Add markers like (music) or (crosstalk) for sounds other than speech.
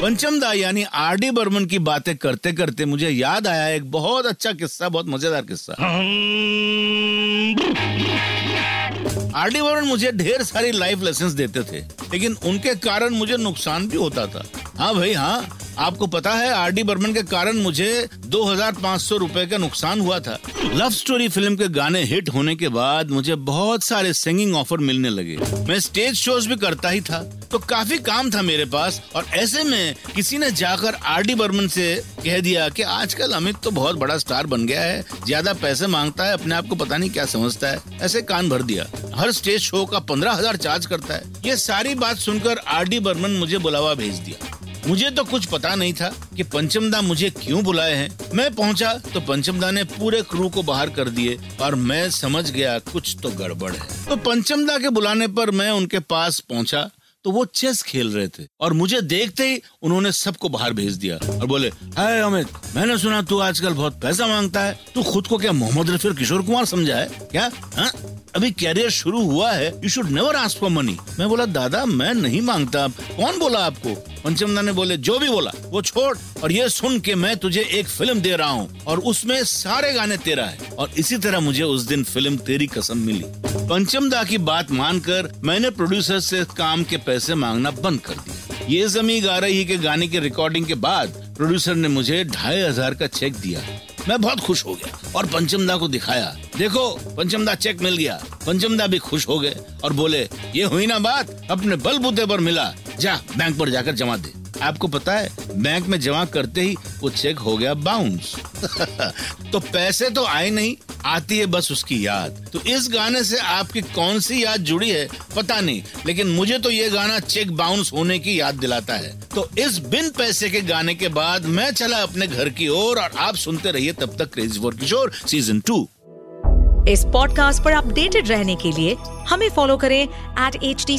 Pancham da यानी are D Burman की बातें करते करते मुझे याद आया एक बहुत अच्छा किस्सा, बहुत मज़ेदार किस्सा। आर डी बर्मन मुझे ढेर सारी लाइफ लेसन देते थे, लेकिन उनके कारण मुझे नुकसान भी होता था। हाँ भाई हाँ। आपको पता है, आर डी बर्मन के कारण मुझे दो हज़ार पाँच सौ रूपए का नुकसान हुआ था। लव स्टोरी फ़िल्म के गाने हिट होने के बाद मुझे बहुत सारे सिंगिंग ऑफ़र मिलने लगे। मैं स्टेज शोज़ भी करता ही था तो काफ़ी काम था मेरे पास, और ऐसे में किसी ने जाकर आर डी बर्मन से कह दिया कि आजकल अमित तो बहुत बड़ा स्टार बन गया है, ज़्यादा पैसे माँगता है, अपने आप को पता नहीं क्या समझता है, ऐसे कान भर दिया। हर स्टेज शो का पंद्रह हज़ार चार्ज करता है। ये सारी बात सुनकर आर डी बर्मन मुझे बुलावा भेज दिया। मुझे तो कुछ पता नहीं था कि पंचमदा मुझे क्यों बुलाए हैं। मैं पहुँचा तो पंचमदा ने पूरे क्रू को बाहर कर दिए और मैं समझ गया कुछ तो गड़बड़ है। तो पंचमदा के बुलाने पर मैं उनके पास पहुँचा तो वो चेस खेल रहे थे और मुझे देखते ही उन्होंने सबको बाहर भेज दिया और बोले, हाय अमित, मैंने सुना तू आजकल बहुत पैसा माँगता है। तू खुद को क्या मोहम्मद रफी और किशोर कुमार समझा है? क्या? हा? अभी कैरियर शुरू हुआ है you should never ask for money मैं बोला, दादा, मैं नहीं माँगता कौन बोला आपको? पंचमदा ने बोले, जो भी बोला, वो छोड़। और ये सुन के मैं तुझे एक फ़िल्म दे रहा हूँ, और उसमें सारे गाने तेरा है। और इसी तरह मुझे उस दिन फ़िल्म तेरी कसम मिली। पंचमदा की बात मानकर मैंने प्रोड्यूसर से काम के पैसे मांगना बंद कर दिया। ये जमी गा रही के गाने की रिकॉर्डिंग के बाद प्रोड्यूसर ने मुझे ढाई हज़ार का चेक दिया। मैं बहुत खुश हो गया और पंचमदा को दिखाया। देखो, पंचमदा चेक मिल गया। पंचमदा भी खुश हो गए और बोले, ये हुई ना बात, अपने बलबूते पर मिला। जा बैंक पर जाकर जमा दे। आपको पता है बैंक में जमा करते ही वो चेक हो गया बाउंस (laughs) तो पैसे तो आए नहीं आती है बस उसकी याद। तो इस गाने से आपकी कौन सी याद जुड़ी है पता नहीं। लेकिन मुझे तो ये गाना चेक बाउंस होने की याद दिलाता है। तो इस बिन पैसे के गाने के बाद मैं चला अपने घर की ओर और, आप सुनते रहिए तब तक crazy for Kishore season two इस पॉडकास्ट पर अपडेटेड रहने के लिए हमें फॉलो करें एट एच टी